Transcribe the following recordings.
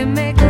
can make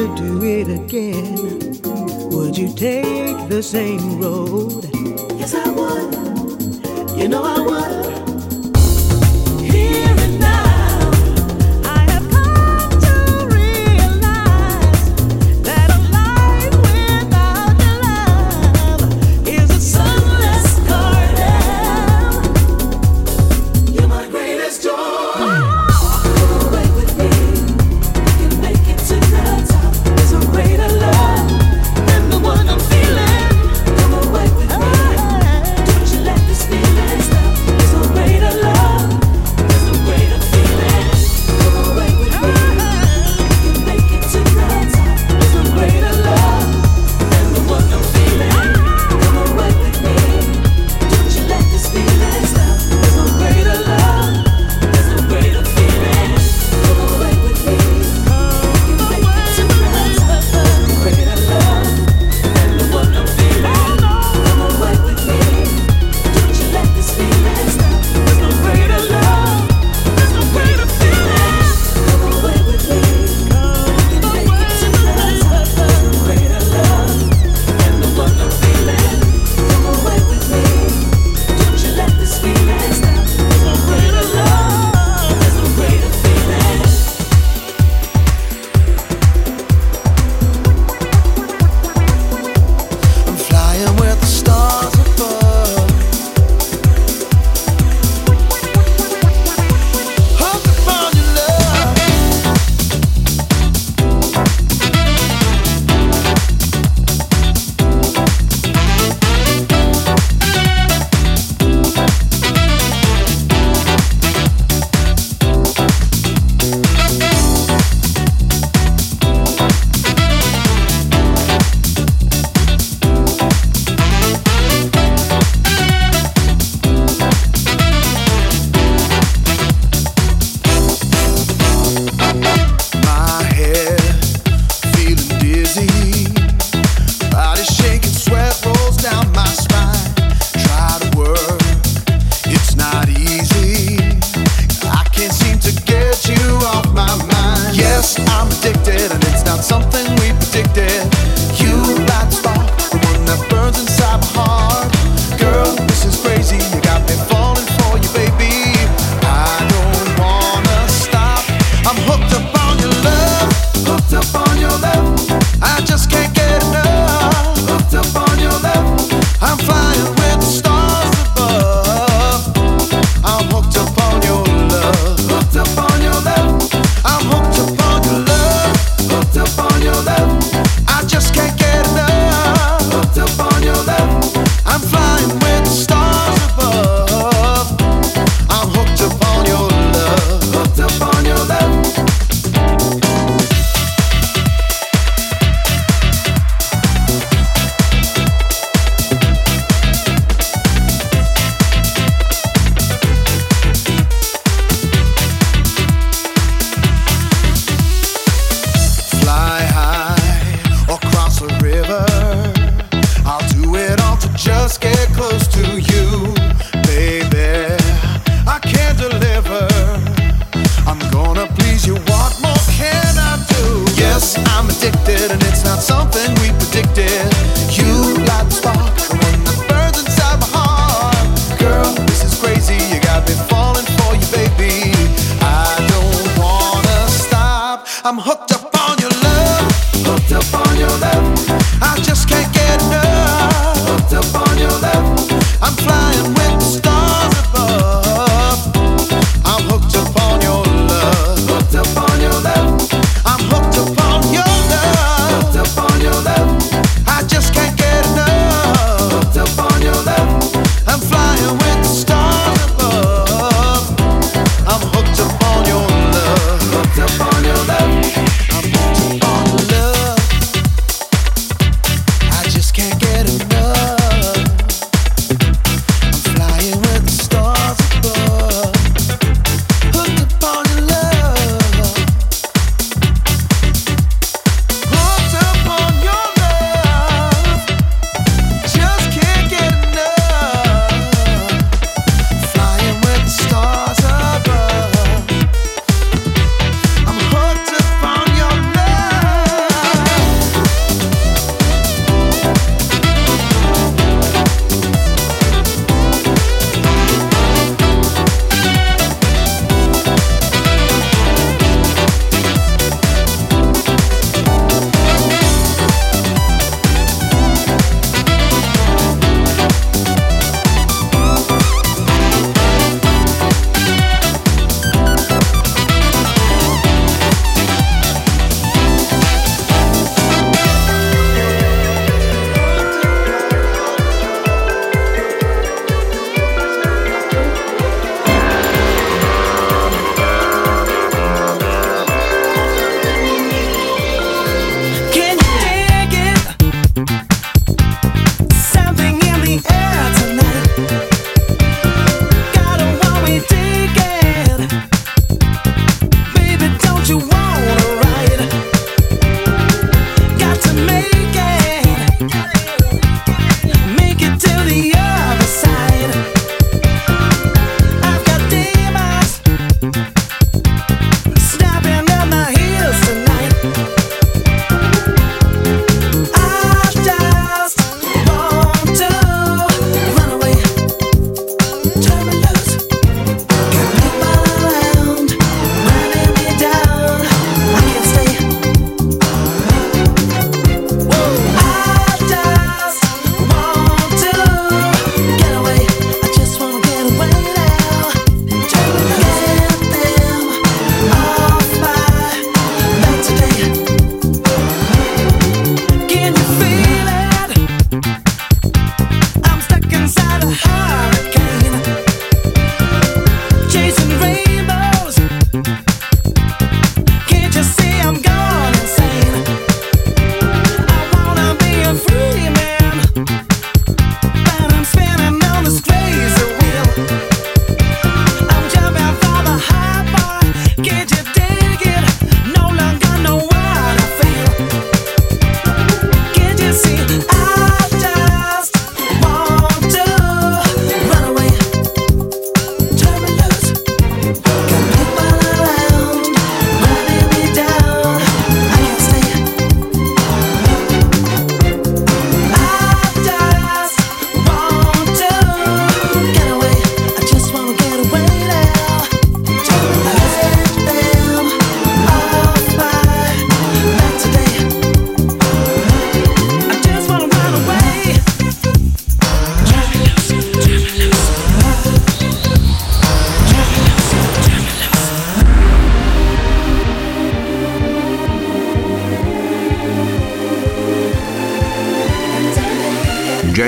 to do it again, would you take the same road?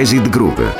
поразит друга.